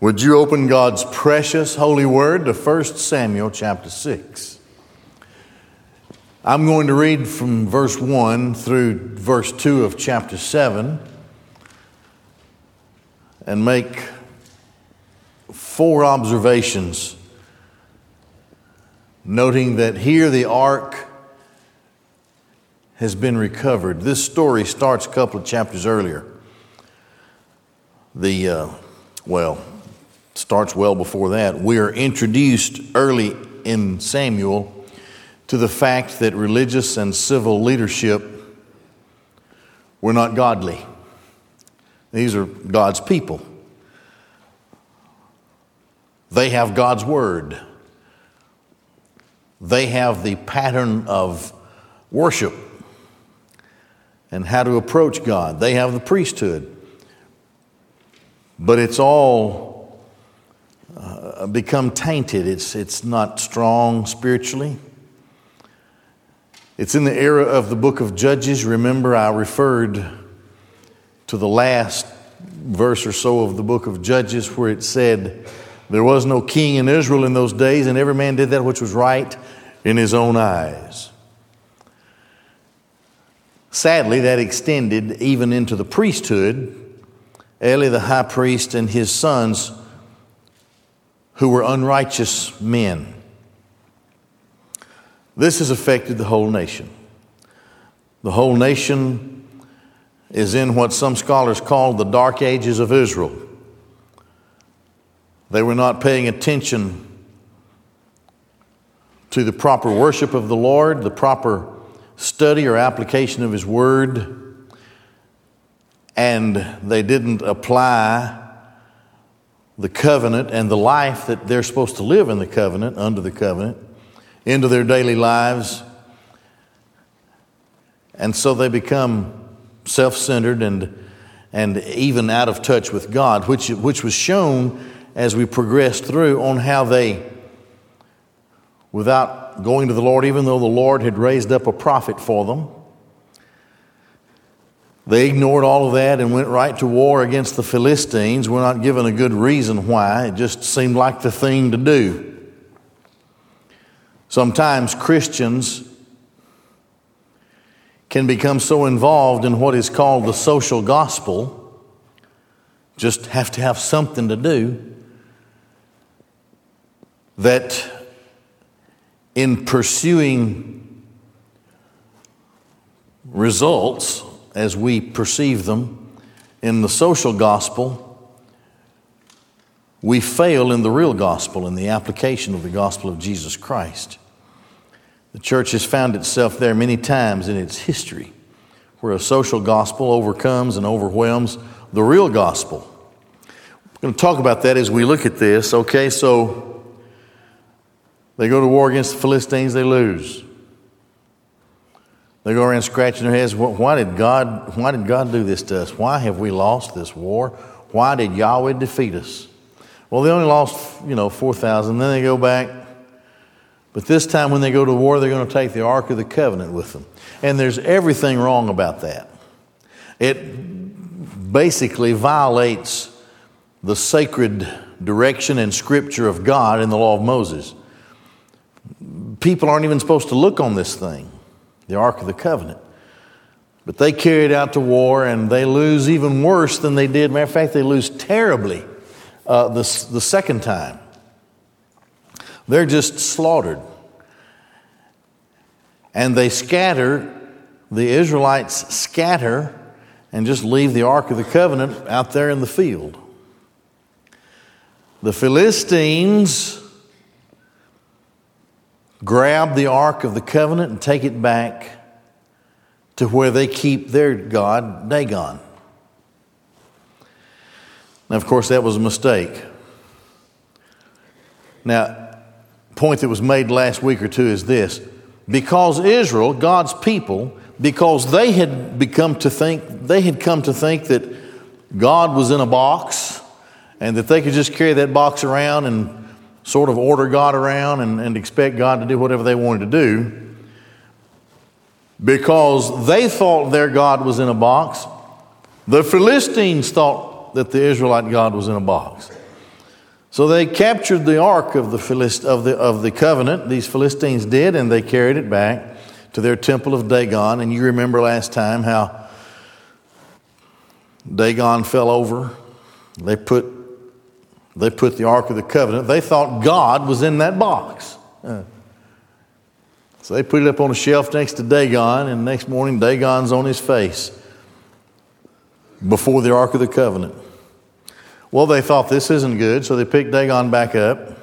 Would you open God's precious holy word to 1 Samuel chapter 6? I'm going to read from verse 1 through verse 2 of chapter 7 and make four observations, noting that here the ark has been recovered. This story starts a couple of chapters earlier. The, uh, well, starts well before that. We are introduced early in Samuel to the fact that religious and civil leadership were not godly. These are God's people. They have God's word. They have the pattern of worship and how to approach God. They have the priesthood. But it's all become tainted. It's, it's not strong spiritually. It's in the era of the book of Judges. Remember, I referred to the last verse or so of the book of Judges where it said, There was no king in Israel in those days, and every man did that which was right in his own eyes. Sadly, that extended even into the priesthood. Eli the high priest and his sons who were unrighteous men. This has affected the whole nation. The whole nation is in what some scholars call the dark ages of Israel. They were not paying attention to the proper worship of the Lord, the proper study or application of His Word, and they didn't apply the covenant and the life that they're supposed to live in the covenant, under the covenant, into their daily lives. And so they become self centered and, and even out of touch with God, which, which was shown as we progressed through on how they, without going to the Lord, even though the Lord had raised up a prophet for them, they ignored all of that and went right to war against the Philistines. We're not given a good reason why. It just seemed like the thing to do. Sometimes Christians can become so involved in what is called the social gospel, just have to have something to do, that in pursuing results, as we perceive them in the social gospel, we fail in the real gospel, in the application of the gospel of Jesus Christ. The church has found itself there many times in its history where a social gospel overcomes and overwhelms the real gospel. We're going to talk about that as we look at this. Okay, so they go to war against the Philistines, they lose. They go around scratching their heads. Why did God, why did God do this to us? Why have we lost this war? Why did Yahweh defeat us? Well, they only lost, you know, 4,000. Then they go back. But this time when they go to war, they're going to take the Ark of the Covenant with them. And there's everything wrong about that. It basically violates the sacred direction and scripture of God in the law of Moses. People aren't even supposed to look on this thing the Ark of the Covenant. But they carry it out to war and they lose even worse than they did. Matter of fact, they lose terribly uh, the, the second time. They're just slaughtered. And they scatter, the Israelites scatter and just leave the Ark of the Covenant out there in the field. The Philistines grab the Ark of the Covenant and take it back to where they keep their God, Dagon. Now, of course, that was a mistake. Now, point that was made last week or two is this because Israel, God's people, because they had become to think, they had come to think that God was in a box and that they could just carry that box around and sort of order God around and, and expect God to do whatever they wanted to do because they thought their God was in a box. The Philistines thought that the Israelite God was in a box. So they captured the ark of the, Philist- of, the, of the covenant, these Philistines did, and they carried it back to their temple of Dagon. And you remember last time how Dagon fell over. They put, they put the ark of the covenant. They thought God was in that box. Uh, so they put it up on a shelf next to Dagon, and next morning Dagon's on his face before the Ark of the Covenant. Well, they thought this isn't good, so they picked Dagon back up,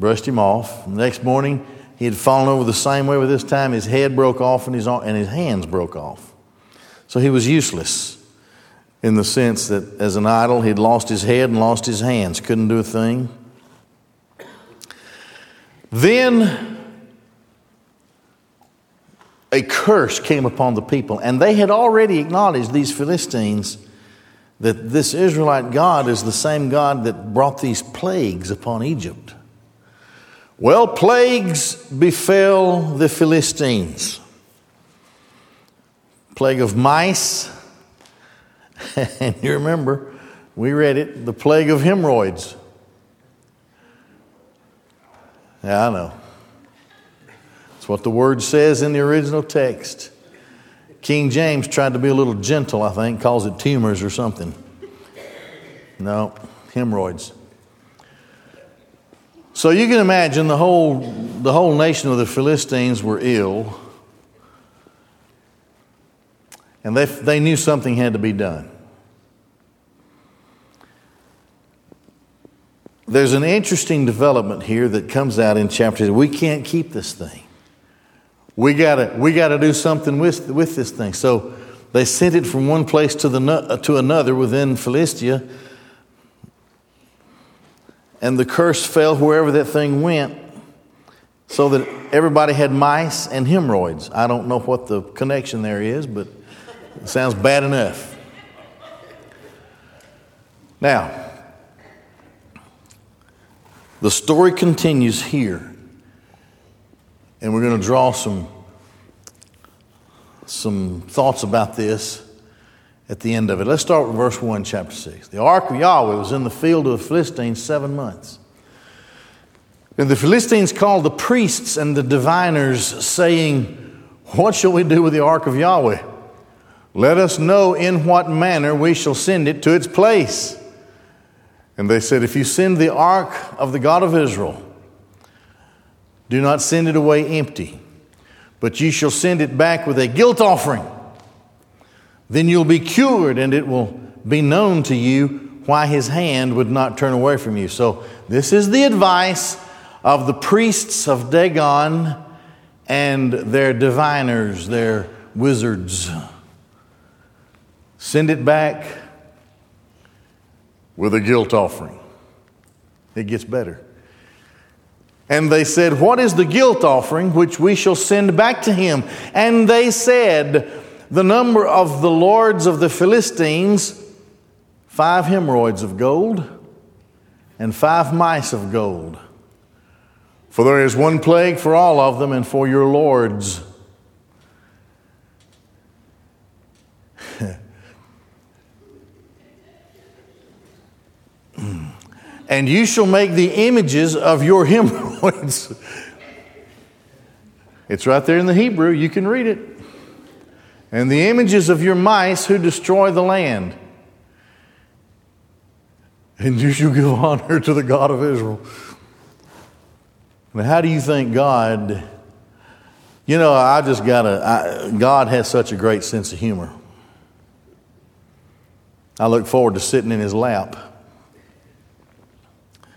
brushed him off. Next morning, he had fallen over the same way, but this time his head broke off and his, and his hands broke off. So he was useless in the sense that as an idol, he'd lost his head and lost his hands, couldn't do a thing. Then a curse came upon the people, and they had already acknowledged these Philistines that this Israelite God is the same God that brought these plagues upon Egypt. Well, plagues befell the Philistines plague of mice, and you remember, we read it, the plague of hemorrhoids. Yeah, I know. That's what the word says in the original text. King James tried to be a little gentle, I think, calls it tumors or something. No, hemorrhoids. So you can imagine the whole, the whole nation of the Philistines were ill. And they, they knew something had to be done. There's an interesting development here that comes out in chapter. We can't keep this thing. We gotta, we gotta do something with, with this thing. So they sent it from one place to, the, to another within Philistia. And the curse fell wherever that thing went, so that everybody had mice and hemorrhoids. I don't know what the connection there is, but it sounds bad enough. Now, the story continues here and we're going to draw some, some thoughts about this at the end of it. Let's start with verse 1, chapter 6. The ark of Yahweh was in the field of the Philistines seven months. And the Philistines called the priests and the diviners, saying, What shall we do with the ark of Yahweh? Let us know in what manner we shall send it to its place. And they said, If you send the ark of the God of Israel, do not send it away empty, but you shall send it back with a guilt offering. Then you'll be cured, and it will be known to you why his hand would not turn away from you. So, this is the advice of the priests of Dagon and their diviners, their wizards. Send it back with a guilt offering. It gets better. And they said, What is the guilt offering which we shall send back to him? And they said, The number of the lords of the Philistines, five hemorrhoids of gold and five mice of gold. For there is one plague for all of them and for your lords. And you shall make the images of your hemorrhoids. it's right there in the Hebrew, you can read it. And the images of your mice who destroy the land. And you shall give honor to the God of Israel. Now, how do you think God, you know, I just got to, God has such a great sense of humor. I look forward to sitting in his lap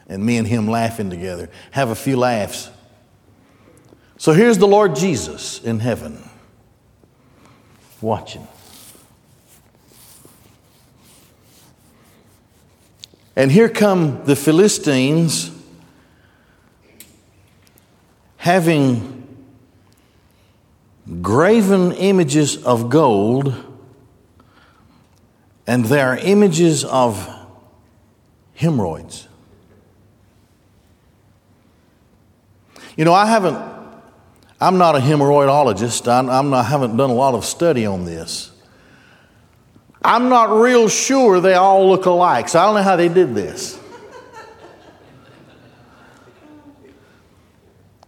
and me and him laughing together. Have a few laughs. So here's the Lord Jesus in heaven watching. And here come the Philistines having graven images of gold, and they are images of hemorrhoids. You know, I haven't, I'm not a hemorrhoidologist, I'm, I'm not, I haven't done a lot of study on this. I'm not real sure they all look alike, so I don't know how they did this.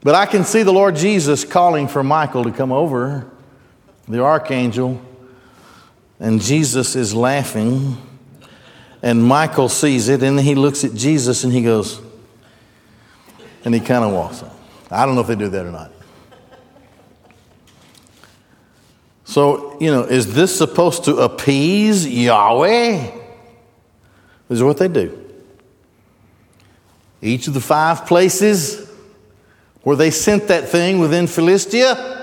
But I can see the Lord Jesus calling for Michael to come over, the archangel, and Jesus is laughing. And Michael sees it, and he looks at Jesus and he goes, and he kind of walks off. I don't know if they do that or not. So, you know, is this supposed to appease Yahweh? This is what they do. Each of the five places where they sent that thing within Philistia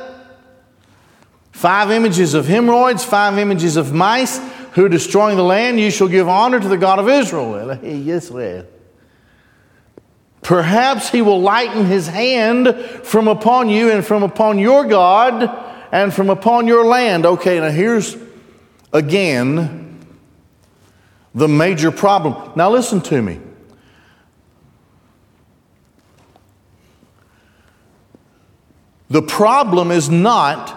five images of hemorrhoids, five images of mice who are destroying the land. You shall give honor to the God of Israel. Yes, well. Perhaps he will lighten his hand from upon you and from upon your God and from upon your land. Okay, now here's again the major problem. Now listen to me. The problem is not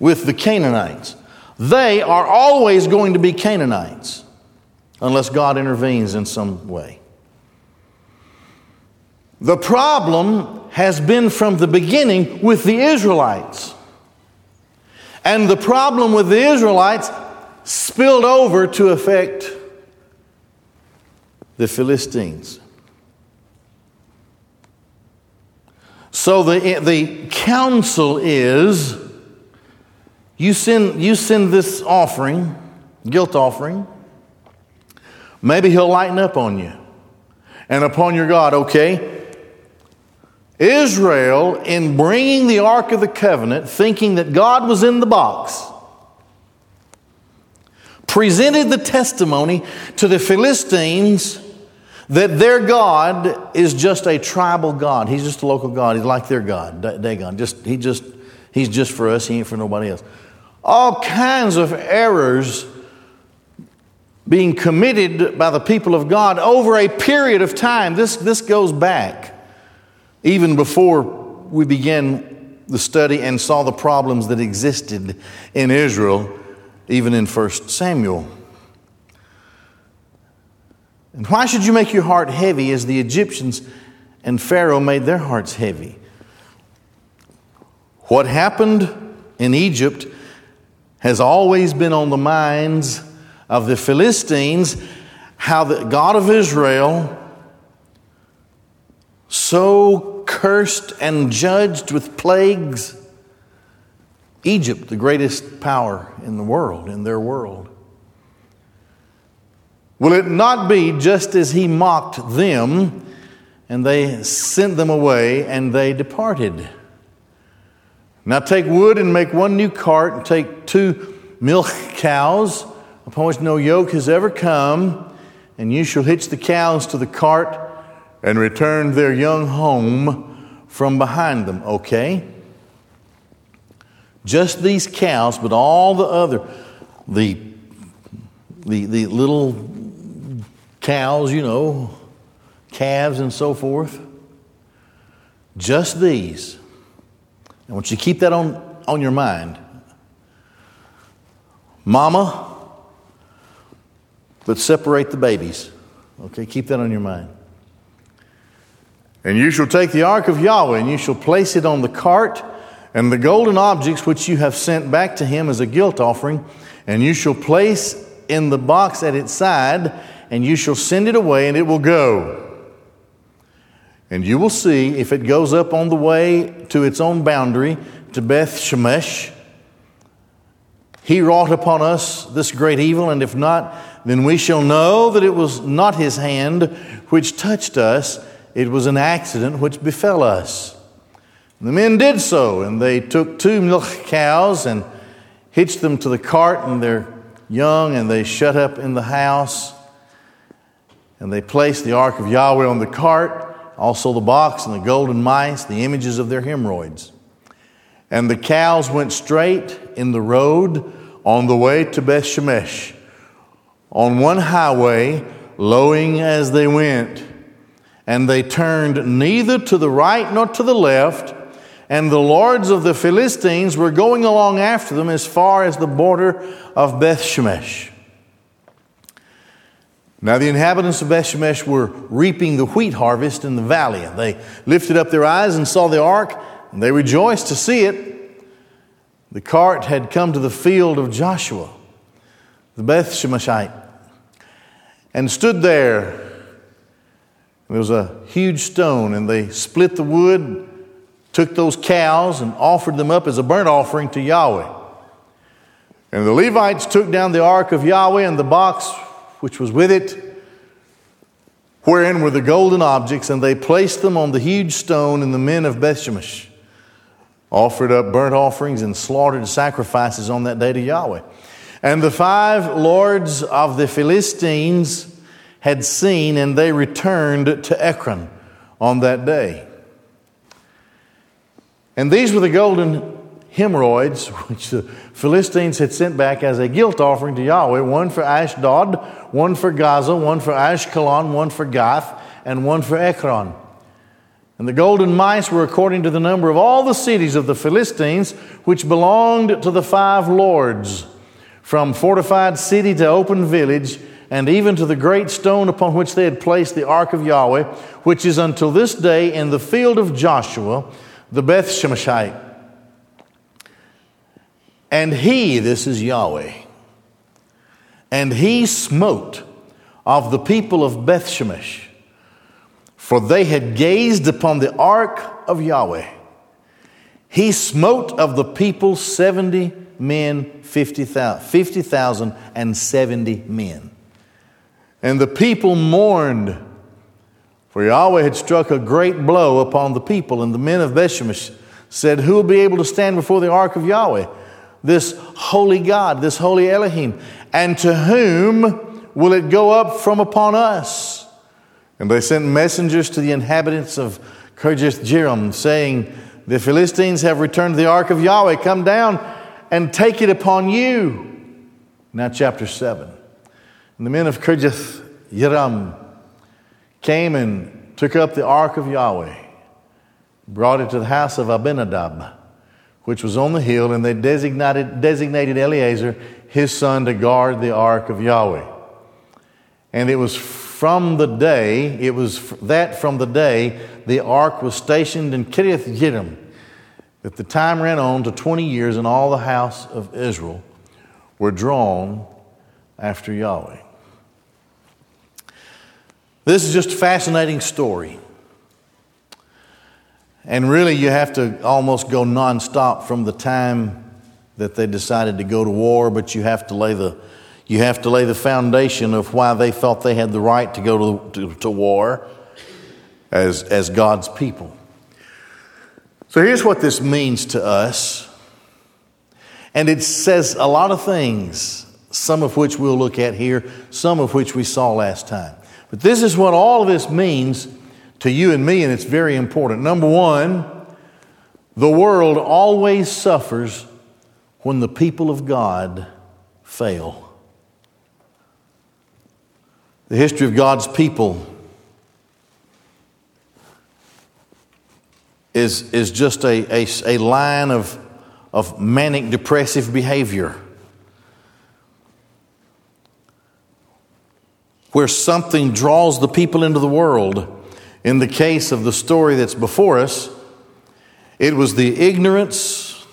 with the Canaanites. They are always going to be Canaanites unless God intervenes in some way. The problem has been from the beginning with the Israelites. And the problem with the Israelites spilled over to affect the Philistines. So the, the counsel is you send, you send this offering, guilt offering, maybe he'll lighten up on you and upon your God, okay? Israel, in bringing the Ark of the Covenant, thinking that God was in the box, presented the testimony to the Philistines that their God is just a tribal God. He's just a local God. He's like their God, Dagon. Just, he just, he's just for us, he ain't for nobody else. All kinds of errors being committed by the people of God over a period of time. This, this goes back even before we began the study and saw the problems that existed in Israel, even in 1 Samuel. And why should you make your heart heavy as the Egyptians and Pharaoh made their hearts heavy? What happened in Egypt has always been on the minds of the Philistines, how the God of Israel so cursed and judged with plagues Egypt, the greatest power in the world, in their world. Will it not be just as he mocked them and they sent them away and they departed? Now take wood and make one new cart and take two milk cows upon which no yoke has ever come, and you shall hitch the cows to the cart and return their young home from behind them. Okay? Just these cows, but all the other, the, the, the little cows, you know, calves and so forth, just these. I want you to keep that on, on your mind. Mama, but separate the babies. Okay, keep that on your mind. And you shall take the ark of Yahweh, and you shall place it on the cart, and the golden objects which you have sent back to him as a guilt offering, and you shall place in the box at its side, and you shall send it away, and it will go. And you will see if it goes up on the way to its own boundary, to Beth Shemesh. He wrought upon us this great evil, and if not, then we shall know that it was not his hand which touched us it was an accident which befell us. The men did so, and they took two milk cows and hitched them to the cart and their young, and they shut up in the house. And they placed the ark of Yahweh on the cart, also the box and the golden mice, the images of their hemorrhoids. And the cows went straight in the road on the way to Beth Shemesh, on one highway, lowing as they went and they turned neither to the right nor to the left. And the lords of the Philistines were going along after them as far as the border of Beth Shemesh. Now, the inhabitants of Bethshemesh were reaping the wheat harvest in the valley. And they lifted up their eyes and saw the ark, and they rejoiced to see it. The cart had come to the field of Joshua, the Bethshemeshite, and stood there. There was a huge stone, and they split the wood, took those cows, and offered them up as a burnt offering to Yahweh. And the Levites took down the ark of Yahweh and the box which was with it, wherein were the golden objects, and they placed them on the huge stone, and the men of Bethshemesh offered up burnt offerings and slaughtered sacrifices on that day to Yahweh. And the five lords of the Philistines had seen, and they returned to Ekron on that day. And these were the golden hemorrhoids, which the Philistines had sent back as a guilt offering to Yahweh one for Ashdod, one for Gaza, one for Ashkelon, one for Gath, and one for Ekron. And the golden mice were according to the number of all the cities of the Philistines, which belonged to the five lords, from fortified city to open village, and even to the great stone upon which they had placed the ark of Yahweh, which is until this day in the field of Joshua, the Beth Shemeshite. And he, this is Yahweh, and he smote of the people of Bethshemesh, for they had gazed upon the ark of Yahweh. He smote of the people 70 men, 50,000 50, and 70 men. And the people mourned, for Yahweh had struck a great blow upon the people. And the men of Bethshemesh said, Who will be able to stand before the ark of Yahweh? this holy God, this holy Elohim? And to whom will it go up from upon us? And they sent messengers to the inhabitants of Kirjath Jearim, saying, The Philistines have returned the ark of Yahweh. Come down and take it upon you. Now, chapter 7. And the men of Kirjath Jearim came and took up the ark of Yahweh, brought it to the house of Abinadab which was on the hill, and they designated, designated Eleazar, his son, to guard the ark of Yahweh. And it was from the day, it was that from the day the ark was stationed in Kiriath Jearim, that the time ran on to 20 years, and all the house of Israel were drawn after Yahweh. This is just a fascinating story. And really, you have to almost go nonstop from the time that they decided to go to war, but you have to lay the, you have to lay the foundation of why they thought they had the right to go to, to, to war as, as God's people. So here's what this means to us. And it says a lot of things, some of which we'll look at here, some of which we saw last time. But this is what all of this means to you and me, and it's very important. Number one, the world always suffers when the people of God fail. The history of God's people is, is just a, a, a line of, of manic depressive behavior. Where something draws the people into the world in the case of the story that's before us, it was the ignorance,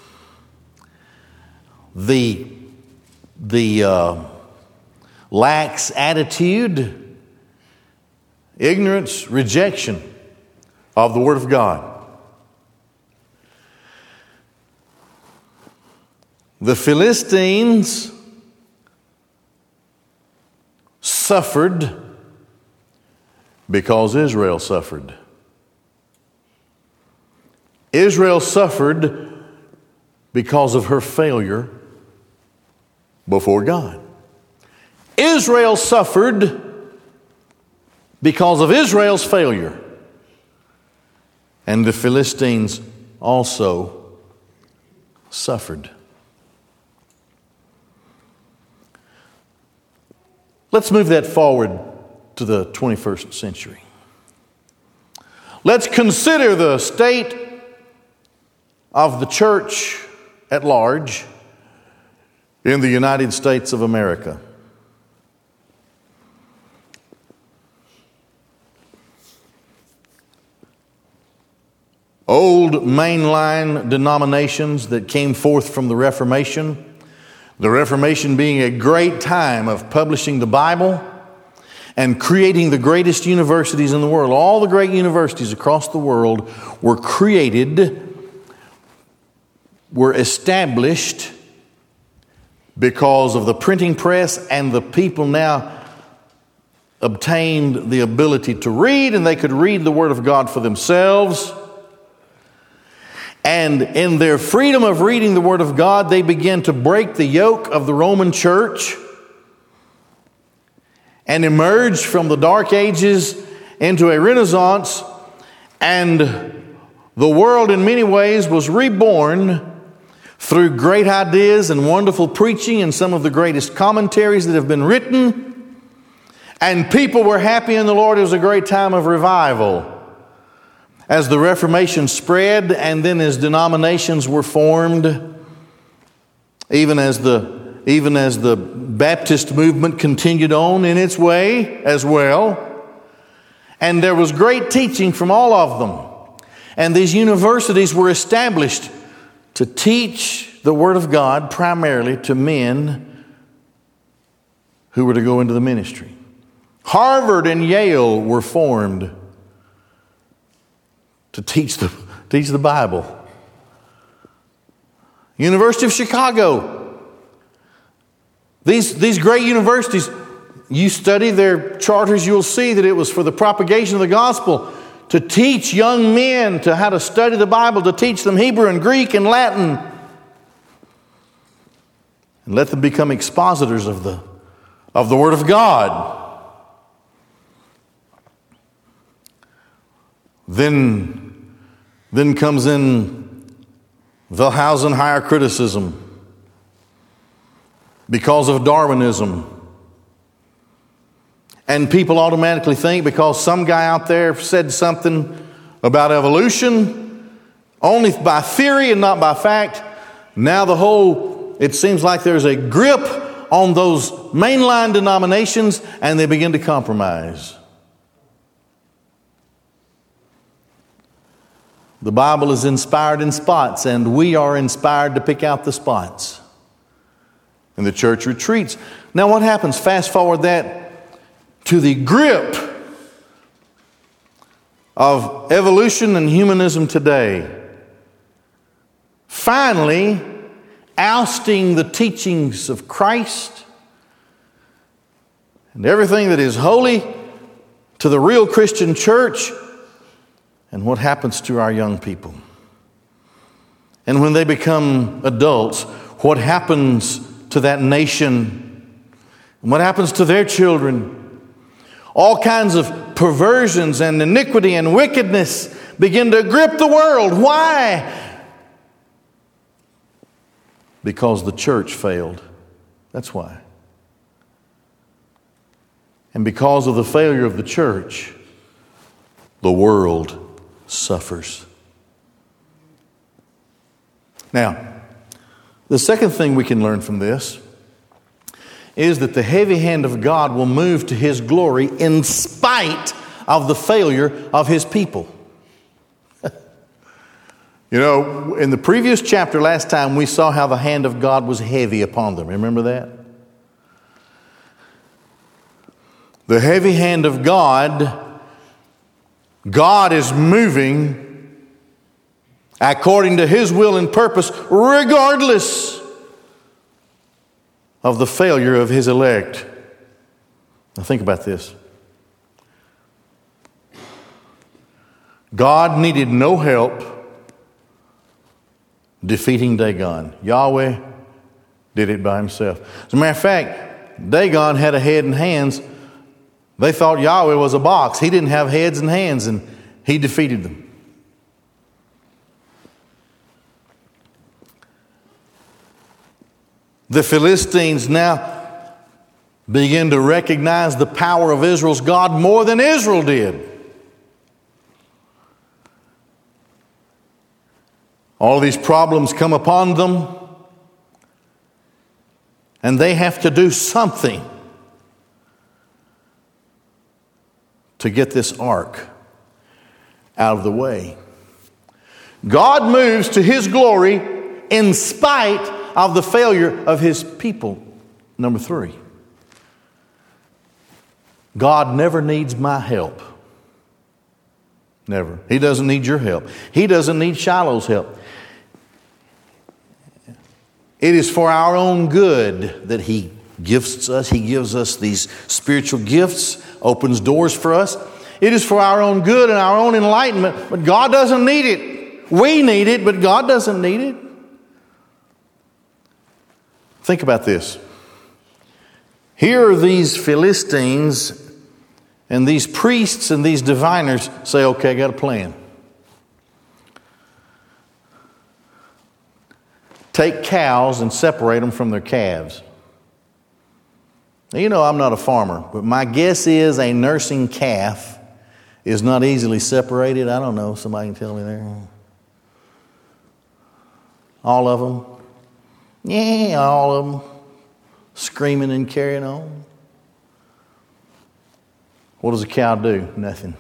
the, the uh, lax attitude, ignorance, rejection of the Word of God. The Philistines suffered because Israel suffered. Israel suffered because of her failure before God. Israel suffered because of Israel's failure. And the Philistines also suffered. Let's move that forward to the 21st century. Let's consider the state of the church at large in the United States of America. Old mainline denominations that came forth from the Reformation the Reformation being a great time of publishing the Bible and creating the greatest universities in the world. All the great universities across the world were created, were established because of the printing press, and the people now obtained the ability to read, and they could read the Word of God for themselves. And in their freedom of reading the Word of God, they began to break the yoke of the Roman church and emerge from the Dark Ages into a Renaissance. And the world, in many ways, was reborn through great ideas and wonderful preaching and some of the greatest commentaries that have been written. And people were happy in the Lord. It was a great time of revival. As the Reformation spread and then as denominations were formed, even as the even as the Baptist movement continued on in its way as well. And there was great teaching from all of them. And these universities were established to teach the Word of God primarily to men who were to go into the ministry. Harvard and Yale were formed to teach the, teach the Bible. University of Chicago. These, these great universities, you study their charters, you'll see that it was for the propagation of the gospel to teach young men to how to study the Bible, to teach them Hebrew and Greek and Latin, and let them become expositors of the, of the Word of God. Then, then comes in Wellhausen higher criticism because of Darwinism. And people automatically think because some guy out there said something about evolution, only by theory and not by fact, now the whole, it seems like there's a grip on those mainline denominations and they begin to compromise. The Bible is inspired in spots, and we are inspired to pick out the spots. And the church retreats. Now, what happens? Fast forward that to the grip of evolution and humanism today, finally ousting the teachings of Christ and everything that is holy to the real Christian church, and what happens to our young people. And when they become adults, what happens to that nation? And what happens to their children? All kinds of perversions and iniquity and wickedness begin to grip the world. Why? Because the church failed. That's why. And because of the failure of the church, the world suffers. Now, the second thing we can learn from this is that the heavy hand of God will move to his glory in spite of the failure of his people. you know, in the previous chapter last time, we saw how the hand of God was heavy upon them. Remember that? The heavy hand of God, God is moving according to his will and purpose, regardless of the failure of his elect. Now, think about this. God needed no help defeating Dagon. Yahweh did it by himself. As a matter of fact, Dagon had a head and hands. They thought Yahweh was a box. He didn't have heads and hands, and he defeated them. The Philistines now begin to recognize the power of Israel's God more than Israel did. All these problems come upon them, and they have to do something to get this ark out of the way. God moves to his glory in spite of the failure of his people. Number three, God never needs my help. Never. He doesn't need your help. He doesn't need Shiloh's help. It is for our own good that He gifts us. He gives us these spiritual gifts, opens doors for us. It is for our own good and our own enlightenment, but God doesn't need it. We need it, but God doesn't need it. Think about this. Here are these Philistines and these priests and these diviners say, okay, I got a plan. Take cows and separate them from their calves. Now, you know, I'm not a farmer, but my guess is a nursing calf is not easily separated. I don't know. Somebody can tell me there. All of them? Yeah, all of them. Screaming and carrying on. What does a cow do? Nothing.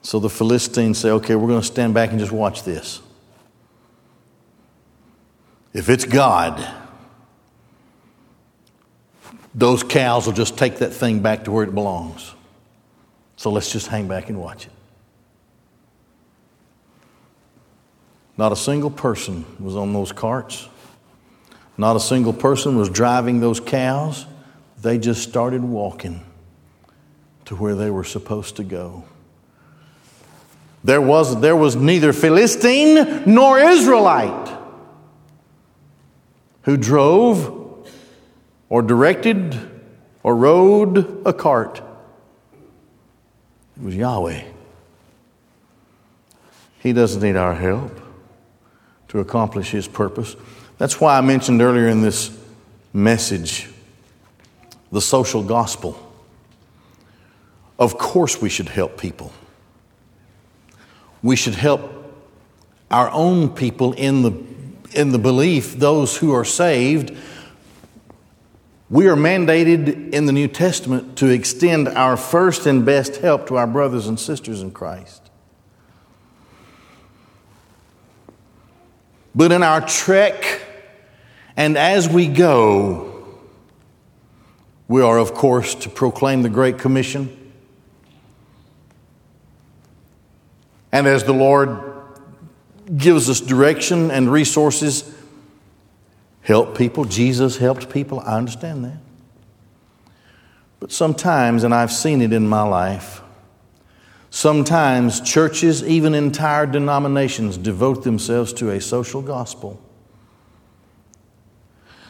So the Philistines say, okay, we're going to stand back and just watch this. If it's God, those cows will just take that thing back to where it belongs. So let's just hang back and watch it. Not a single person was on those carts. Not a single person was driving those cows. They just started walking to where they were supposed to go. There was, there was neither Philistine nor Israelite who drove or directed or rode a cart. It was Yahweh. He doesn't need our help to accomplish His purpose. That's why I mentioned earlier in this message the social gospel. Of course, we should help people. We should help our own people in the, in the belief, those who are saved. We are mandated in the New Testament to extend our first and best help to our brothers and sisters in Christ. But in our trek and as we go, we are, of course, to proclaim the Great Commission. And as the Lord gives us direction and resources, help people. Jesus helped people. I understand that. But sometimes, and I've seen it in my life, sometimes churches, even entire denominations, devote themselves to a social gospel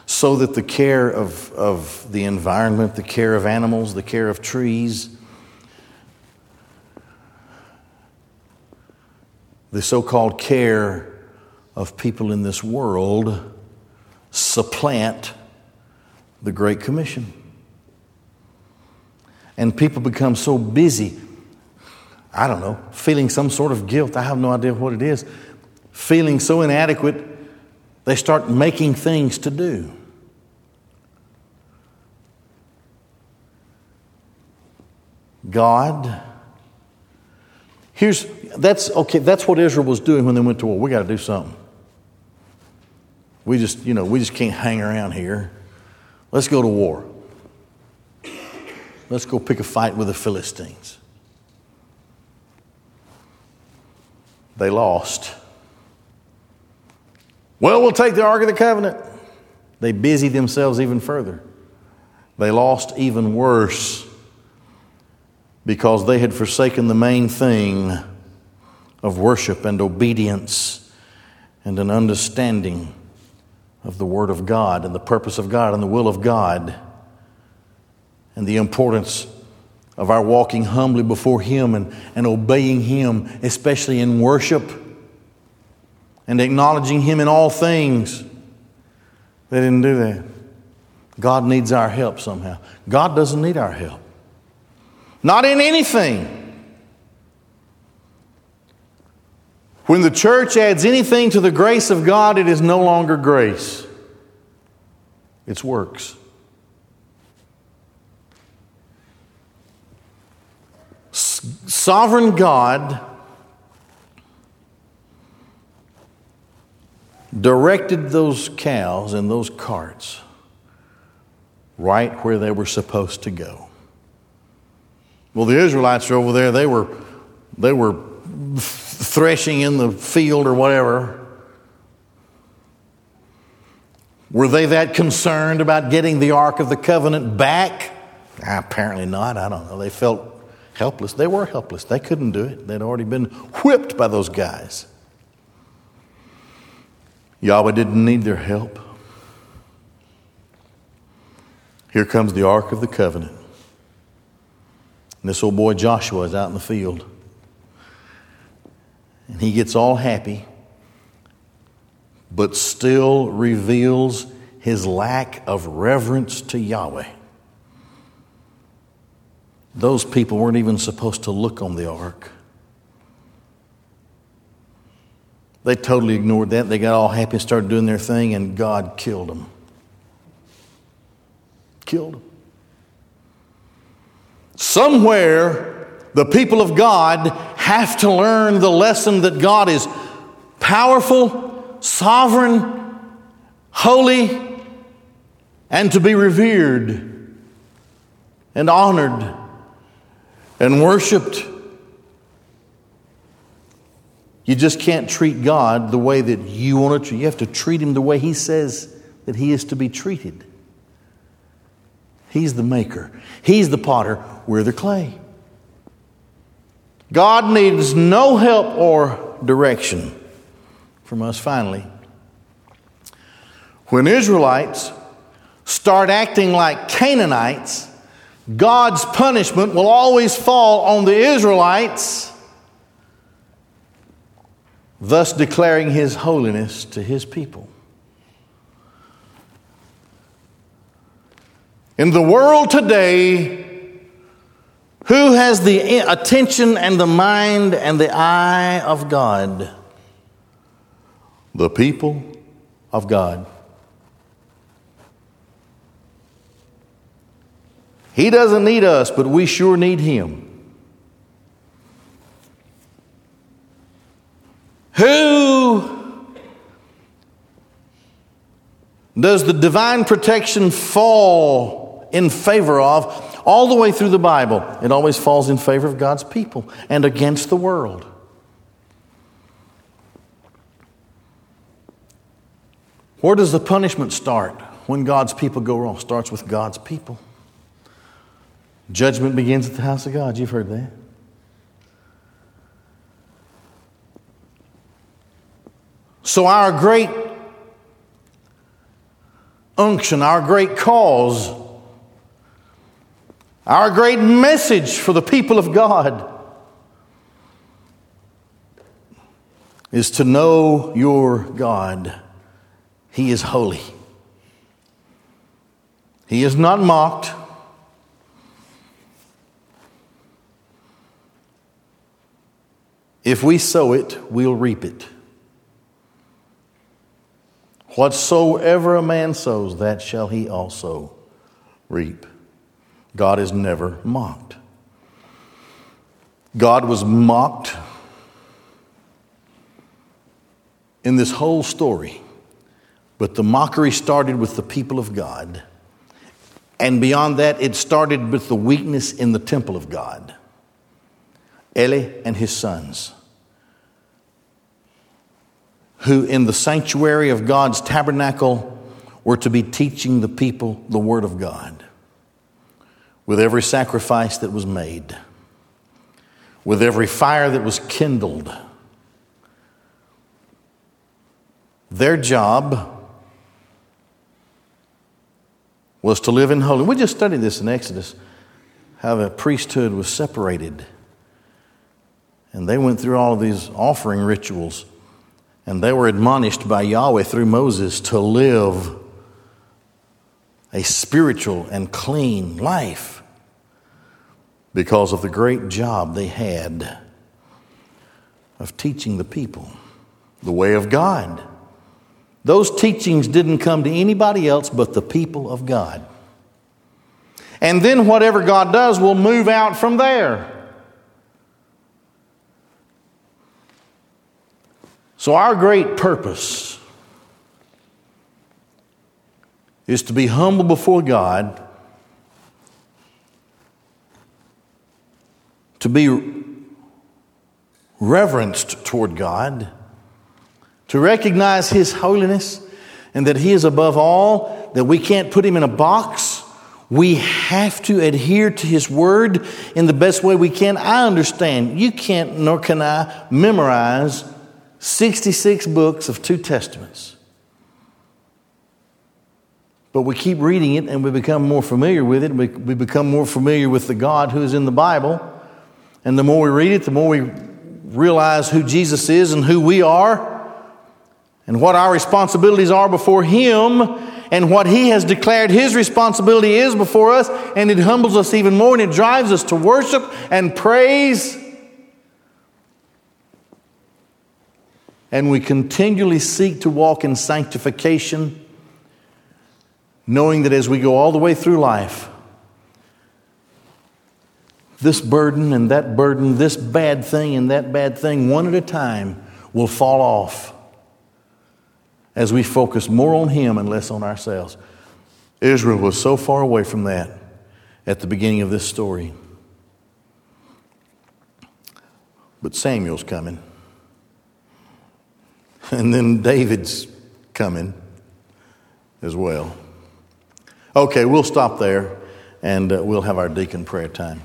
so that the care of, of the environment, the care of animals, the care of trees, the so called care of people in this world supplant the Great Commission. And people become so busy, I don't know, feeling some sort of guilt. I have no idea what it is. Feeling so inadequate, they start making things to do. God. Here's that's okay, that's what Israel was doing when they went to war. We got to do something. We just, you know, we just can't hang around here. Let's go to war. Let's go pick a fight with the Philistines. They lost. Well, we'll take the Ark of the Covenant. They busied themselves even further. They lost even worse because they had forsaken the main thing of worship and obedience and an understanding of the Word of God and the purpose of God and the will of God and the importance of our walking humbly before Him and, and obeying Him, especially in worship and acknowledging Him in all things. They didn't do that. God needs our help somehow. God doesn't need our help not in anything. When the church adds anything to the grace of God, it is no longer grace, it's works. Sovereign God directed those cows and those carts right where they were supposed to go. Well, the Israelites are over there, they were, they were threshing in the field or whatever. Were they that concerned about getting the Ark of the Covenant back? Apparently not. I don't know. They felt helpless. They were helpless. They couldn't do it. They'd already been whipped by those guys. Yahweh didn't need their help. Here comes the Ark of the Covenant. And this old boy Joshua is out in the field. And he gets all happy, but still reveals his lack of reverence to Yahweh. Those people weren't even supposed to look on the ark. They totally ignored that. They got all happy and started doing their thing, and God killed them. Killed them. Somewhere, the people of God have to learn the lesson that God is powerful, sovereign, holy, and to be revered and honored and worshiped. You just can't treat God the way that you want to treat. You have to treat Him the way He says that He is to be treated. He's the maker, He's the potter, we're the clay. God needs no help or direction from us finally. When Israelites start acting like Canaanites, God's punishment will always fall on the Israelites thus declaring his holiness to his people. In the world today, who has the attention and the mind and the eye of God? The people of God. He doesn't need us, but we sure need him. Who does the divine protection fall in favor of? All the way through the Bible, it always falls in favor of God's people and against the world. Where does the punishment start when God's people go wrong? Starts with God's people. Judgment begins at the house of God. You've heard that. So, our great unction, our great cause, our great message for the people of God is to know your God. He is holy, He is not mocked. If we sow it, we'll reap it. Whatsoever a man sows, that shall he also reap. God is never mocked. God was mocked in this whole story, but the mockery started with the people of God. And beyond that, it started with the weakness in the temple of God. Eli and his sons who in the sanctuary of God's tabernacle were to be teaching the people the Word of God with every sacrifice that was made, with every fire that was kindled. Their job was to live in holiness. We just studied this in Exodus, how the priesthood was separated. And they went through all of these offering rituals. And they were admonished by Yahweh through Moses to live a spiritual and clean life because of the great job they had of teaching the people the way of God. Those teachings didn't come to anybody else but the people of God. And then whatever God does will move out from there. So, our great purpose is to be humble before God, to be reverenced toward God, to recognize His holiness and that He is above all, that we can't put Him in a box. We have to adhere to His Word in the best way we can. I understand you can't, nor can I, memorize 66 books of two Testaments. But we keep reading it and we become more familiar with it. We, we become more familiar with the God who is in the Bible. And the more we read it, the more we realize who Jesus is and who we are and what our responsibilities are before Him and what He has declared His responsibility is before us, and it humbles us even more and it drives us to worship and praise. And we continually seek to walk in sanctification, knowing that as we go all the way through life, this burden and that burden, this bad thing and that bad thing, one at a time, will fall off as we focus more on Him and less on ourselves. Israel was so far away from that at the beginning of this story. But Samuel's coming. And then David's coming as well. Okay, we'll stop there and uh, we'll have our deacon prayer time.